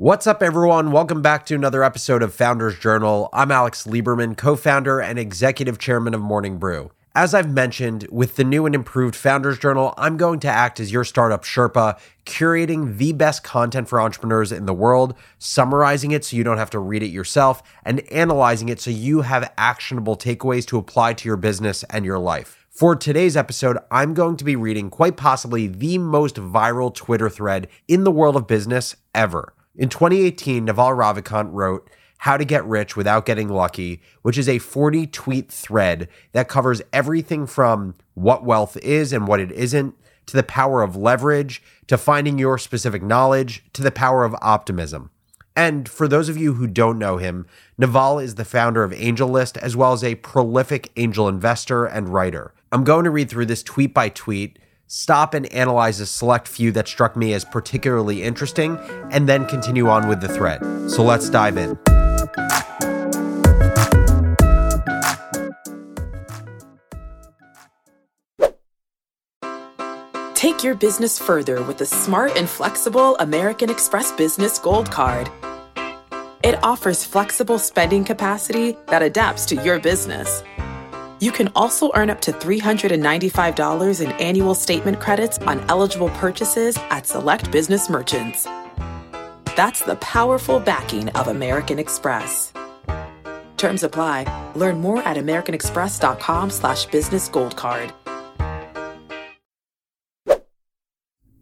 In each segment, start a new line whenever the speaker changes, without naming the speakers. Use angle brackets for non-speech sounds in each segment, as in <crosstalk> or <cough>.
What's up, everyone? Welcome back to another episode of Founders Journal. I'm Alex Lieberman, co founder and executive chairman of Morning Brew. As I've mentioned, with the new and improved Founders Journal, I'm going to act as your startup Sherpa, curating the best content for entrepreneurs in the world, summarizing it so you don't have to read it yourself, and analyzing it so you have actionable takeaways to apply to your business and your life. For today's episode, I'm going to be reading quite possibly the most viral Twitter thread in the world of business ever. In 2018, Naval Ravikant wrote How to Get Rich Without Getting Lucky, which is a 40 tweet thread that covers everything from what wealth is and what it isn't, to the power of leverage, to finding your specific knowledge, to the power of optimism. And for those of you who don't know him, Naval is the founder of AngelList as well as a prolific angel investor and writer. I'm going to read through this tweet by tweet stop and analyze a select few that struck me as particularly interesting, and then continue on with the thread. So let's dive in.
Take your business further with the smart and flexible American Express Business Gold Card. It offers flexible spending capacity that adapts to your business. You can also earn up to $395 in annual statement credits on eligible purchases at select business merchants. That's the powerful backing of American Express. Terms apply. Learn more at americanexpress.com slash business gold card.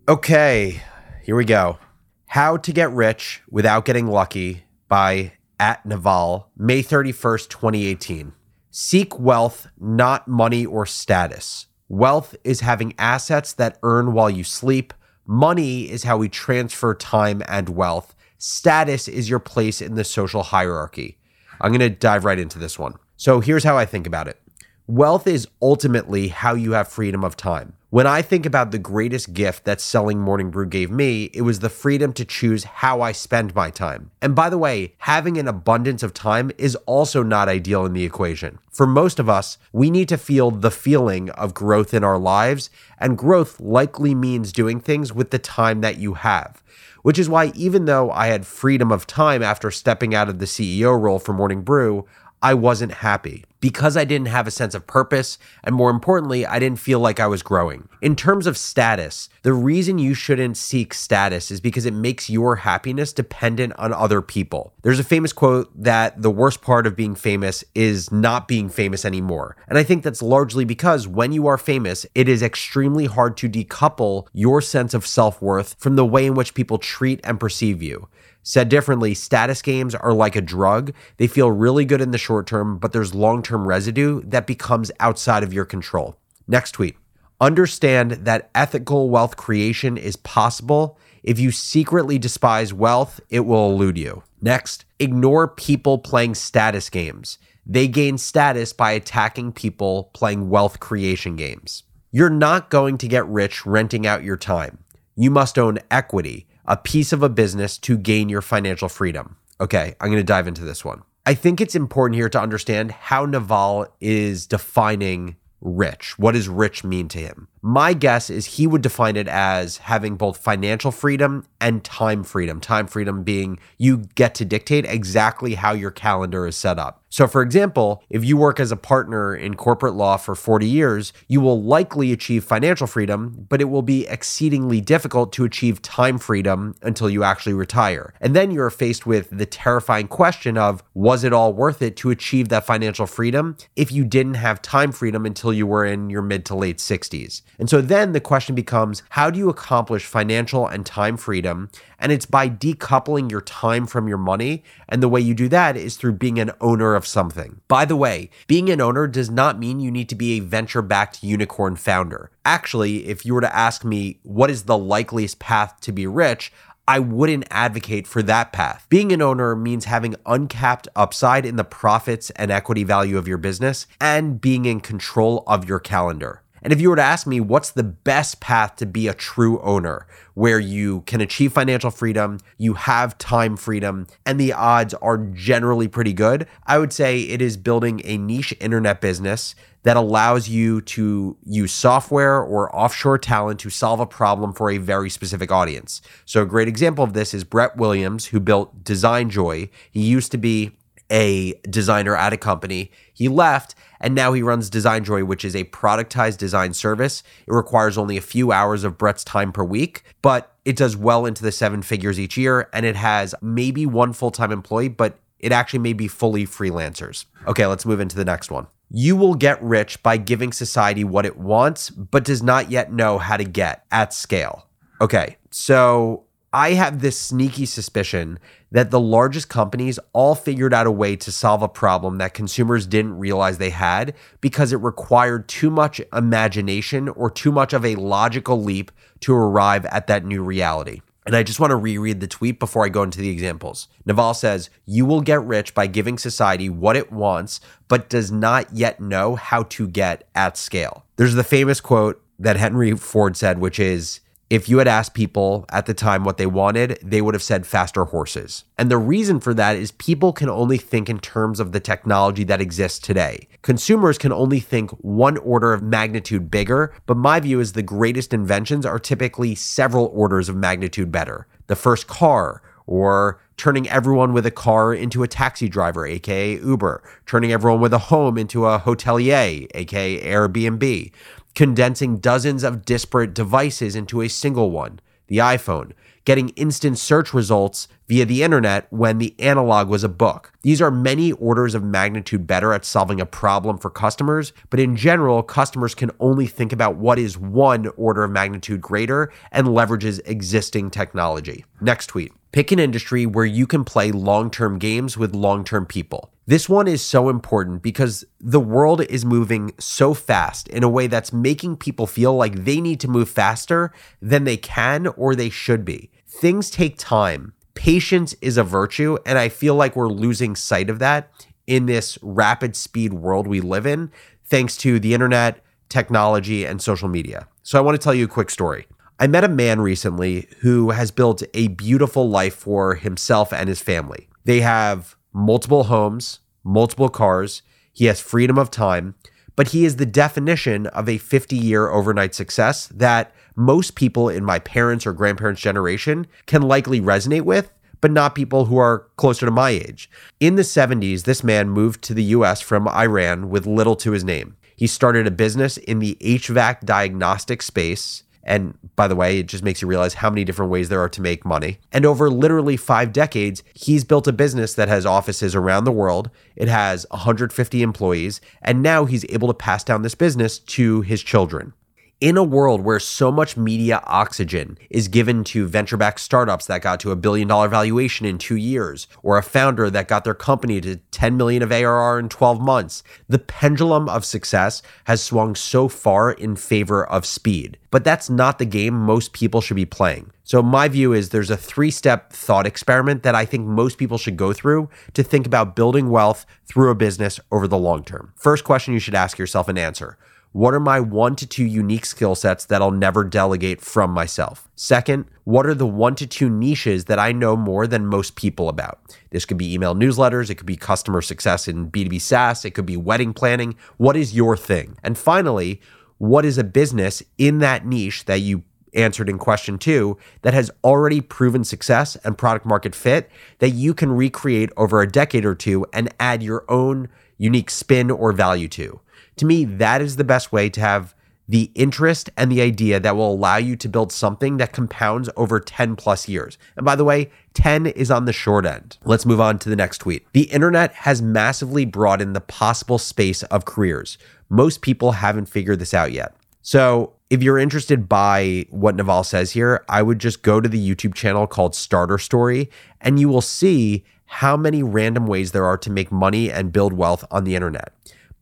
Okay, here we go. How to Get Rich Without Getting Lucky by at Naval, May 31st, 2018. Seek wealth, not money or status. Wealth is having assets that earn while you sleep. Money is how we transfer time and wealth. Status is your place in the social hierarchy. I'm going to dive right into this one. So here's how I think about it wealth is ultimately how you have freedom of time. When I think about the greatest gift that selling Morning Brew gave me, it was the freedom to choose how I spend my time. And by the way, having an abundance of time is also not ideal in the equation. For most of us, we need to feel the feeling of growth in our lives, and growth likely means doing things with the time that you have. Which is why, even though I had freedom of time after stepping out of the CEO role for Morning Brew, I wasn't happy because I didn't have a sense of purpose. And more importantly, I didn't feel like I was growing. In terms of status, the reason you shouldn't seek status is because it makes your happiness dependent on other people. There's a famous quote that the worst part of being famous is not being famous anymore. And I think that's largely because when you are famous, it is extremely hard to decouple your sense of self worth from the way in which people treat and perceive you. Said differently, status games are like a drug. They feel really good in the short term, but there's long term residue that becomes outside of your control. Next tweet. Understand that ethical wealth creation is possible. If you secretly despise wealth, it will elude you. Next, ignore people playing status games. They gain status by attacking people playing wealth creation games. You're not going to get rich renting out your time. You must own equity a piece of a business to gain your financial freedom. Okay, I'm going to dive into this one. I think it's important here to understand how Naval is defining rich. What does rich mean to him? My guess is he would define it as having both financial freedom and time freedom. Time freedom being you get to dictate exactly how your calendar is set up. So, for example, if you work as a partner in corporate law for 40 years, you will likely achieve financial freedom, but it will be exceedingly difficult to achieve time freedom until you actually retire. And then you're faced with the terrifying question of was it all worth it to achieve that financial freedom if you didn't have time freedom until you were in your mid to late 60s? And so then the question becomes how do you accomplish financial and time freedom? And it's by decoupling your time from your money. And the way you do that is through being an owner of something. By the way, being an owner does not mean you need to be a venture backed unicorn founder. Actually, if you were to ask me what is the likeliest path to be rich, I wouldn't advocate for that path. Being an owner means having uncapped upside in the profits and equity value of your business and being in control of your calendar. And if you were to ask me what's the best path to be a true owner, where you can achieve financial freedom, you have time freedom, and the odds are generally pretty good, I would say it is building a niche internet business that allows you to use software or offshore talent to solve a problem for a very specific audience. So, a great example of this is Brett Williams, who built DesignJoy. He used to be a designer at a company. He left and now he runs DesignJoy, which is a productized design service. It requires only a few hours of Brett's time per week, but it does well into the seven figures each year. And it has maybe one full time employee, but it actually may be fully freelancers. Okay, let's move into the next one. You will get rich by giving society what it wants, but does not yet know how to get at scale. Okay, so I have this sneaky suspicion that the largest companies all figured out a way to solve a problem that consumers didn't realize they had because it required too much imagination or too much of a logical leap to arrive at that new reality. And I just want to reread the tweet before I go into the examples. Naval says, You will get rich by giving society what it wants, but does not yet know how to get at scale. There's the famous quote that Henry Ford said, which is, if you had asked people at the time what they wanted, they would have said faster horses. And the reason for that is people can only think in terms of the technology that exists today. Consumers can only think one order of magnitude bigger, but my view is the greatest inventions are typically several orders of magnitude better. The first car, or turning everyone with a car into a taxi driver, aka Uber, turning everyone with a home into a hotelier, aka Airbnb condensing dozens of disparate devices into a single one, the iPhone, getting instant search results via the internet when the analog was a book. These are many orders of magnitude better at solving a problem for customers, but in general, customers can only think about what is one order of magnitude greater and leverages existing technology. Next tweet. Pick an industry where you can play long term games with long term people. This one is so important because the world is moving so fast in a way that's making people feel like they need to move faster than they can or they should be. Things take time. Patience is a virtue, and I feel like we're losing sight of that in this rapid speed world we live in, thanks to the internet, technology, and social media. So, I want to tell you a quick story. I met a man recently who has built a beautiful life for himself and his family. They have multiple homes, multiple cars. He has freedom of time, but he is the definition of a 50 year overnight success that most people in my parents' or grandparents' generation can likely resonate with, but not people who are closer to my age. In the 70s, this man moved to the US from Iran with little to his name. He started a business in the HVAC diagnostic space and by the way, it just makes you realize how many different ways there are to make money. And over literally five decades, he's built a business that has offices around the world. It has 150 employees. And now he's able to pass down this business to his children in a world where so much media oxygen is given to venture backed startups that got to a billion dollar valuation in two years, or a founder that got their company to 10 million of ARR in 12 months, the pendulum of success has swung so far in favor of speed. But that's not the game most people should be playing. So, my view is there's a three step thought experiment that I think most people should go through to think about building wealth through a business over the long term. First question you should ask yourself and answer what are my one to two unique skill sets that I'll never delegate from myself? Second, what are the one to two niches that I know more than most people about? This could be email newsletters, it could be customer success in B2B SaaS, it could be wedding planning. What is your thing? And finally, what is a business in that niche that you answered in question two that has already proven success and product market fit that you can recreate over a decade or two and add your own unique spin or value to? To me, that is the best way to have the interest and the idea that will allow you to build something that compounds over 10 plus years. And by the way, 10 is on the short end. Let's move on to the next tweet. The internet has massively broadened the possible space of careers. Most people haven't figured this out yet. So, if you're interested by what Naval says here, I would just go to the YouTube channel called Starter Story and you will see how many random ways there are to make money and build wealth on the internet.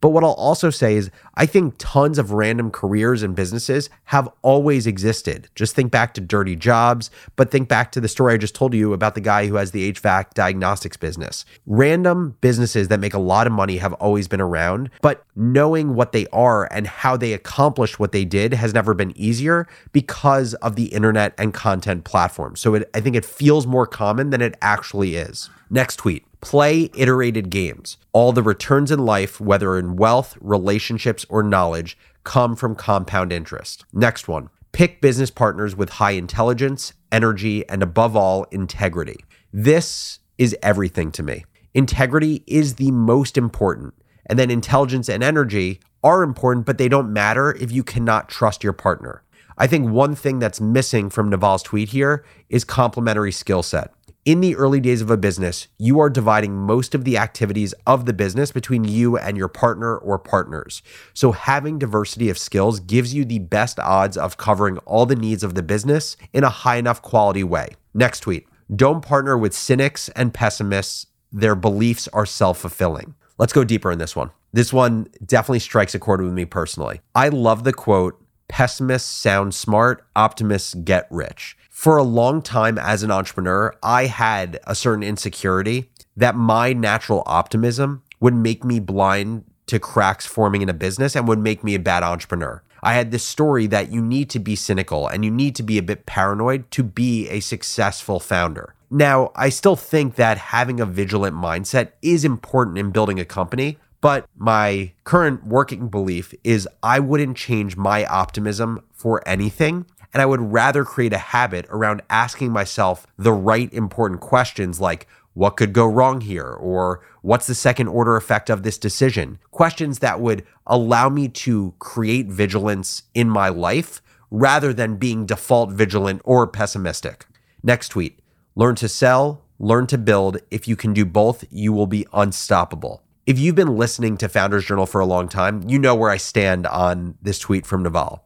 But what I'll also say is, I think tons of random careers and businesses have always existed. Just think back to dirty jobs, but think back to the story I just told you about the guy who has the HVAC diagnostics business. Random businesses that make a lot of money have always been around, but knowing what they are and how they accomplished what they did has never been easier because of the internet and content platforms. So it, I think it feels more common than it actually is. Next tweet. Play iterated games. All the returns in life, whether in wealth, relationships, or knowledge, come from compound interest. Next one. Pick business partners with high intelligence, energy, and above all, integrity. This is everything to me. Integrity is the most important. And then intelligence and energy are important, but they don't matter if you cannot trust your partner. I think one thing that's missing from Naval's tweet here is complementary skill set. In the early days of a business, you are dividing most of the activities of the business between you and your partner or partners. So, having diversity of skills gives you the best odds of covering all the needs of the business in a high enough quality way. Next tweet Don't partner with cynics and pessimists, their beliefs are self fulfilling. Let's go deeper in this one. This one definitely strikes a chord with me personally. I love the quote pessimists sound smart, optimists get rich for a long time as an entrepreneur, I had a certain insecurity that my natural optimism would make me blind to cracks forming in a business and would make me a bad entrepreneur. I had this story that you need to be cynical and you need to be a bit paranoid to be a successful founder. Now, I still think that having a vigilant mindset is important in building a company, but my current working belief is I wouldn't change my optimism for anything and I would rather create a habit around asking myself the right important questions like, what could go wrong here? Or what's the second order effect of this decision? Questions that would allow me to create vigilance in my life rather than being default vigilant or pessimistic. Next tweet learn to sell, learn to build. If you can do both, you will be unstoppable. If you've been listening to Founders Journal for a long time, you know where I stand on this tweet from Naval.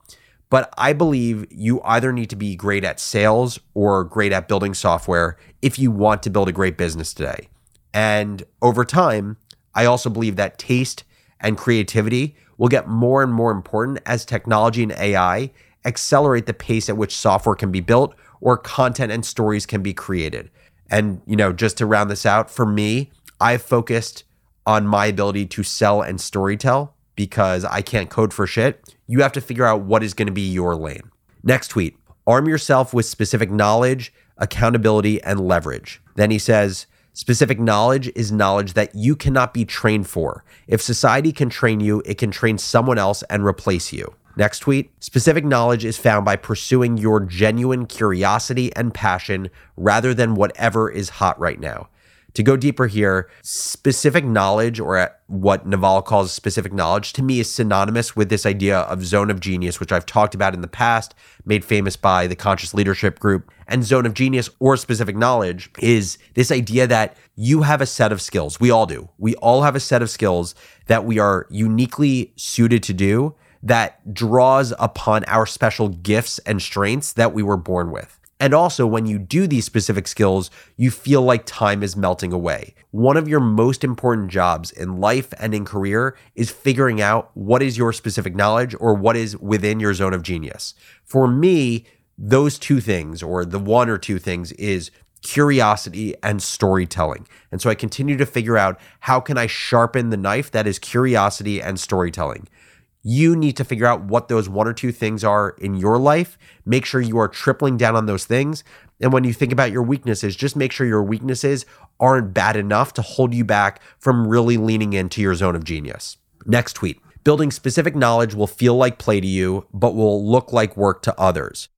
But I believe you either need to be great at sales or great at building software if you want to build a great business today. And over time, I also believe that taste and creativity will get more and more important as technology and AI accelerate the pace at which software can be built or content and stories can be created. And, you know, just to round this out, for me, I've focused on my ability to sell and storytell because I can't code for shit. You have to figure out what is going to be your lane. Next tweet arm yourself with specific knowledge, accountability, and leverage. Then he says, Specific knowledge is knowledge that you cannot be trained for. If society can train you, it can train someone else and replace you. Next tweet specific knowledge is found by pursuing your genuine curiosity and passion rather than whatever is hot right now to go deeper here, specific knowledge, or what Naval calls specific knowledge, to me is synonymous with this idea of zone of genius, which I've talked about in the past, made famous by the Conscious Leadership Group. And zone of genius or specific knowledge is this idea that you have a set of skills. We all do. We all have a set of skills that we are uniquely suited to do that draws upon our special gifts and strengths that we were born with. And also, when you do these specific skills, you feel like time is melting away. One of your most important jobs in life and in career is figuring out what is your specific knowledge or what is within your zone of genius. For me, those two things, or the one or two things, is curiosity and storytelling. And so I continue to figure out how can I sharpen the knife that is curiosity and storytelling. You need to figure out what those one or two things are in your life. Make sure you are tripling down on those things. And when you think about your weaknesses, just make sure your weaknesses aren't bad enough to hold you back from really leaning into your zone of genius. Next tweet. Building specific knowledge will feel like play to you, but will look like work to others.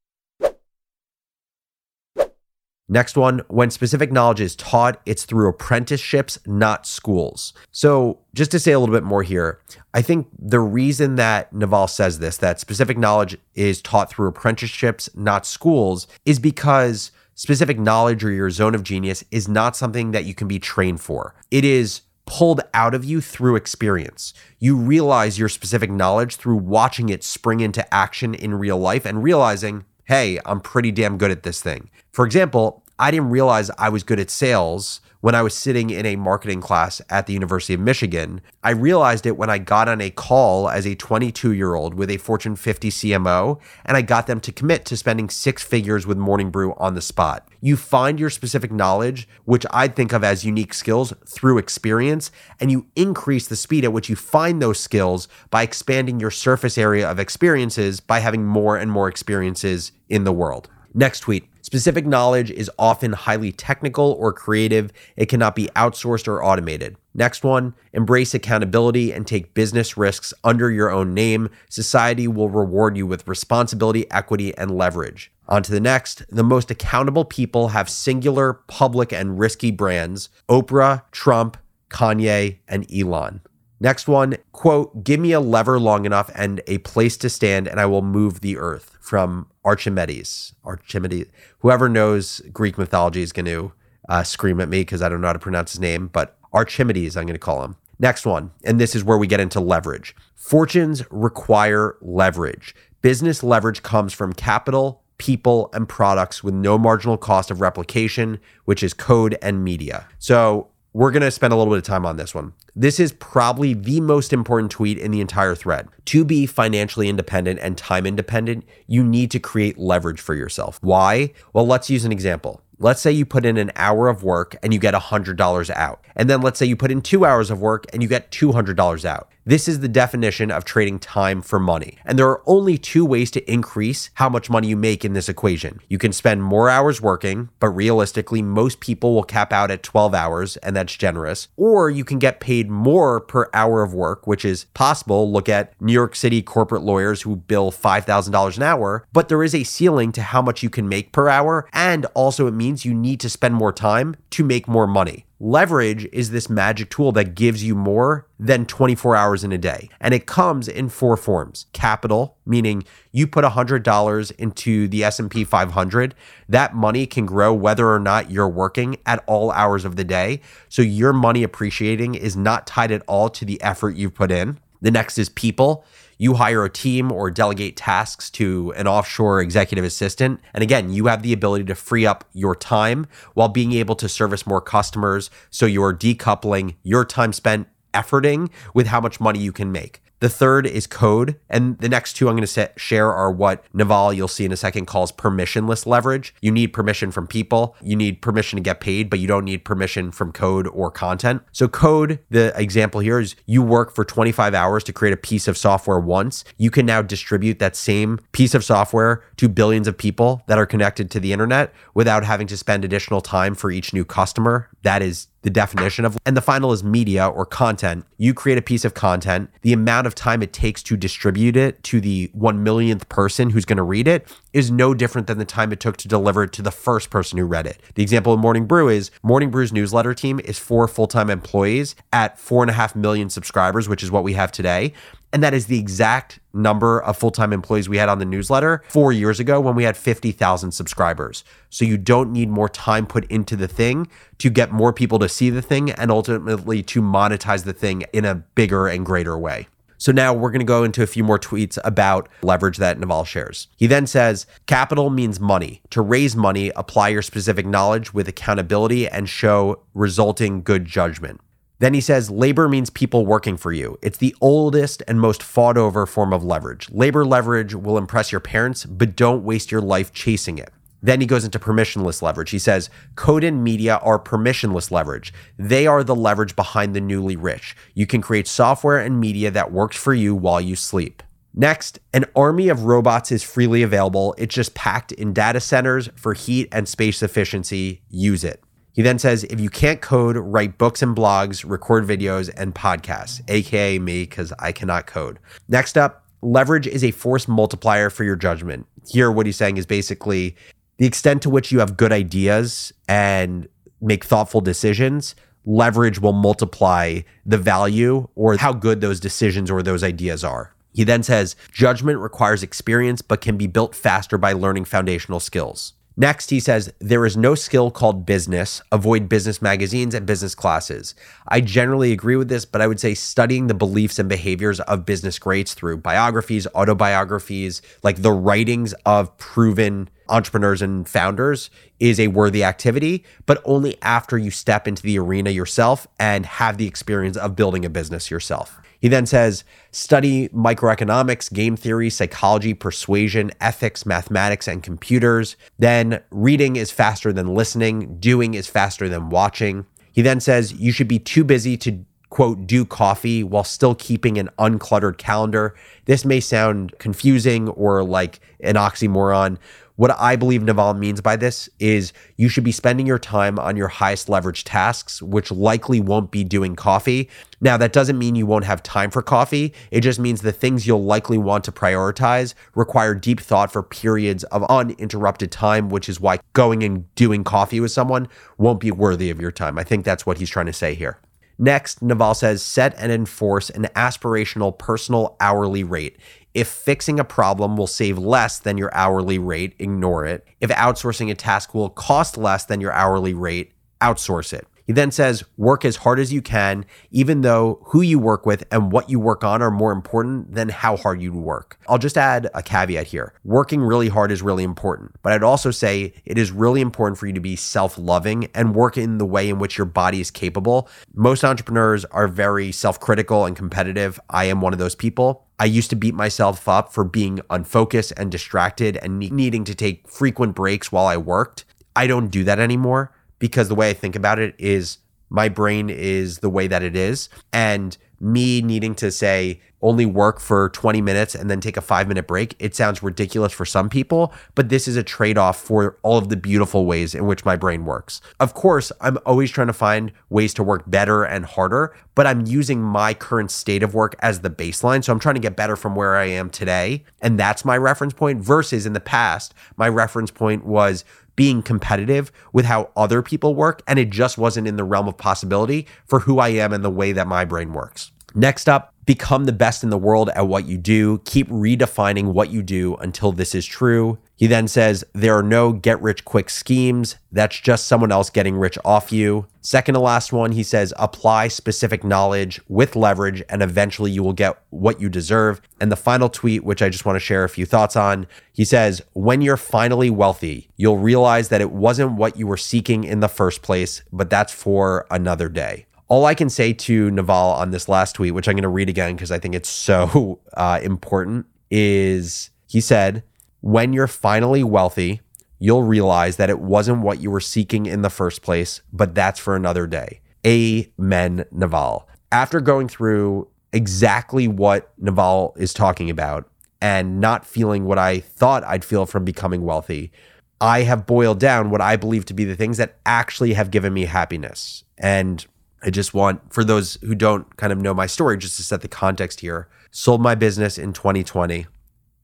Next one, when specific knowledge is taught, it's through apprenticeships, not schools. So, just to say a little bit more here, I think the reason that Naval says this, that specific knowledge is taught through apprenticeships, not schools, is because specific knowledge or your zone of genius is not something that you can be trained for. It is pulled out of you through experience. You realize your specific knowledge through watching it spring into action in real life and realizing, hey, I'm pretty damn good at this thing. For example, I didn't realize I was good at sales when I was sitting in a marketing class at the University of Michigan. I realized it when I got on a call as a 22 year old with a Fortune 50 CMO, and I got them to commit to spending six figures with Morning Brew on the spot. You find your specific knowledge, which I think of as unique skills, through experience, and you increase the speed at which you find those skills by expanding your surface area of experiences by having more and more experiences in the world. Next tweet Specific knowledge is often highly technical or creative. It cannot be outsourced or automated. Next one, embrace accountability and take business risks under your own name. Society will reward you with responsibility, equity, and leverage. On to the next. The most accountable people have singular, public, and risky brands Oprah, Trump, Kanye, and Elon. Next one, quote, give me a lever long enough and a place to stand, and I will move the earth from Archimedes. Archimedes. Whoever knows Greek mythology is going to uh, scream at me because I don't know how to pronounce his name, but Archimedes, I'm going to call him. Next one, and this is where we get into leverage. Fortunes require leverage. Business leverage comes from capital, people, and products with no marginal cost of replication, which is code and media. So we're going to spend a little bit of time on this one. This is probably the most important tweet in the entire thread. To be financially independent and time independent, you need to create leverage for yourself. Why? Well, let's use an example. Let's say you put in an hour of work and you get $100 out. And then let's say you put in two hours of work and you get $200 out. This is the definition of trading time for money. And there are only two ways to increase how much money you make in this equation. You can spend more hours working, but realistically, most people will cap out at 12 hours, and that's generous. Or you can get paid more per hour of work, which is possible. Look at New York City corporate lawyers who bill $5,000 an hour, but there is a ceiling to how much you can make per hour. And also, it means you need to spend more time to make more money. Leverage is this magic tool that gives you more than 24 hours in a day. And it comes in four forms. Capital, meaning you put $100 into the S&P 500, that money can grow whether or not you're working at all hours of the day. So your money appreciating is not tied at all to the effort you've put in. The next is people you hire a team or delegate tasks to an offshore executive assistant. And again, you have the ability to free up your time while being able to service more customers. So you're decoupling your time spent efforting with how much money you can make. The third is code. And the next two I'm going to share are what Naval, you'll see in a second, calls permissionless leverage. You need permission from people, you need permission to get paid, but you don't need permission from code or content. So, code, the example here is you work for 25 hours to create a piece of software once. You can now distribute that same piece of software to billions of people that are connected to the internet without having to spend additional time for each new customer. That is the definition of. And the final is media or content. You create a piece of content, the amount of time it takes to distribute it to the one millionth person who's going to read it is no different than the time it took to deliver it to the first person who read it. The example of Morning Brew is Morning Brew's newsletter team is four full time employees at four and a half million subscribers, which is what we have today. And that is the exact number of full time employees we had on the newsletter four years ago when we had 50,000 subscribers. So you don't need more time put into the thing to get more people to see the thing and ultimately to monetize the thing in a bigger and greater way. So now we're going to go into a few more tweets about leverage that Naval shares. He then says, Capital means money. To raise money, apply your specific knowledge with accountability and show resulting good judgment. Then he says labor means people working for you. It's the oldest and most fought over form of leverage. Labor leverage will impress your parents, but don't waste your life chasing it. Then he goes into permissionless leverage. He says code and media are permissionless leverage. They are the leverage behind the newly rich. You can create software and media that works for you while you sleep. Next, an army of robots is freely available. It's just packed in data centers for heat and space efficiency. Use it. He then says, if you can't code, write books and blogs, record videos and podcasts, aka me, because I cannot code. Next up, leverage is a force multiplier for your judgment. Here, what he's saying is basically the extent to which you have good ideas and make thoughtful decisions, leverage will multiply the value or how good those decisions or those ideas are. He then says, judgment requires experience but can be built faster by learning foundational skills. Next, he says, there is no skill called business. Avoid business magazines and business classes. I generally agree with this, but I would say studying the beliefs and behaviors of business greats through biographies, autobiographies, like the writings of proven entrepreneurs and founders is a worthy activity, but only after you step into the arena yourself and have the experience of building a business yourself. He then says, study microeconomics, game theory, psychology, persuasion, ethics, mathematics, and computers. Then reading is faster than listening, doing is faster than watching. He then says, you should be too busy to quote, do coffee while still keeping an uncluttered calendar. This may sound confusing or like an oxymoron. What I believe Naval means by this is you should be spending your time on your highest leverage tasks, which likely won't be doing coffee. Now, that doesn't mean you won't have time for coffee. It just means the things you'll likely want to prioritize require deep thought for periods of uninterrupted time, which is why going and doing coffee with someone won't be worthy of your time. I think that's what he's trying to say here. Next, Naval says set and enforce an aspirational personal hourly rate. If fixing a problem will save less than your hourly rate, ignore it. If outsourcing a task will cost less than your hourly rate, outsource it. He then says, work as hard as you can, even though who you work with and what you work on are more important than how hard you work. I'll just add a caveat here. Working really hard is really important, but I'd also say it is really important for you to be self loving and work in the way in which your body is capable. Most entrepreneurs are very self critical and competitive. I am one of those people. I used to beat myself up for being unfocused and distracted and needing to take frequent breaks while I worked. I don't do that anymore because the way I think about it is my brain is the way that it is. And me needing to say only work for 20 minutes and then take a five minute break, it sounds ridiculous for some people, but this is a trade off for all of the beautiful ways in which my brain works. Of course, I'm always trying to find ways to work better and harder, but I'm using my current state of work as the baseline. So I'm trying to get better from where I am today. And that's my reference point versus in the past, my reference point was being competitive with how other people work. And it just wasn't in the realm of possibility for who I am and the way that my brain works. Next up, become the best in the world at what you do. Keep redefining what you do until this is true. He then says, There are no get rich quick schemes. That's just someone else getting rich off you. Second to last one, he says, Apply specific knowledge with leverage, and eventually you will get what you deserve. And the final tweet, which I just want to share a few thoughts on, he says, When you're finally wealthy, you'll realize that it wasn't what you were seeking in the first place, but that's for another day all I can say to Naval on this last tweet, which I'm going to read again because I think it's so <laughs> uh, important, is he said, When you're finally wealthy, you'll realize that it wasn't what you were seeking in the first place, but that's for another day. Amen, Naval. After going through exactly what Naval is talking about and not feeling what I thought I'd feel from becoming wealthy, I have boiled down what I believe to be the things that actually have given me happiness. And I just want, for those who don't kind of know my story, just to set the context here, sold my business in 2020,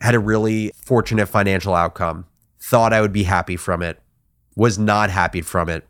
had a really fortunate financial outcome, thought I would be happy from it, was not happy from it.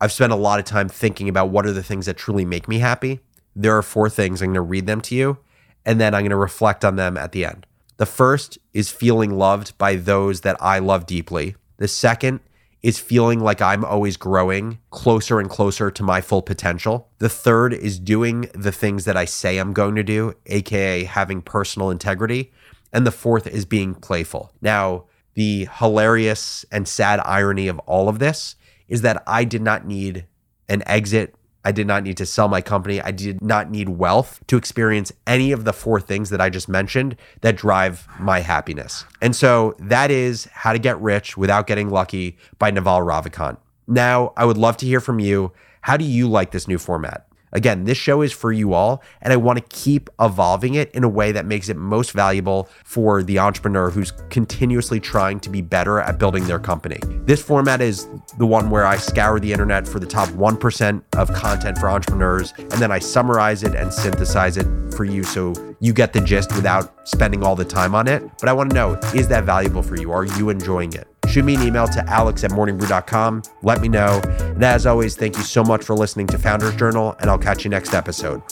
I've spent a lot of time thinking about what are the things that truly make me happy. There are four things. I'm going to read them to you, and then I'm going to reflect on them at the end. The first is feeling loved by those that I love deeply. The second is feeling like I'm always growing closer and closer to my full potential. The third is doing the things that I say I'm going to do, AKA having personal integrity. And the fourth is being playful. Now, the hilarious and sad irony of all of this is that I did not need an exit I did not need to sell my company. I did not need wealth to experience any of the four things that I just mentioned that drive my happiness. And so that is How to Get Rich Without Getting Lucky by Naval Ravikant. Now, I would love to hear from you. How do you like this new format? Again, this show is for you all, and I want to keep evolving it in a way that makes it most valuable for the entrepreneur who's continuously trying to be better at building their company. This format is the one where I scour the internet for the top 1% of content for entrepreneurs, and then I summarize it and synthesize it for you so you get the gist without spending all the time on it. But I want to know is that valuable for you? Are you enjoying it? Shoot me an email to alex at morningbrew.com. Let me know. And as always, thank you so much for listening to Founders Journal, and I'll catch you next episode.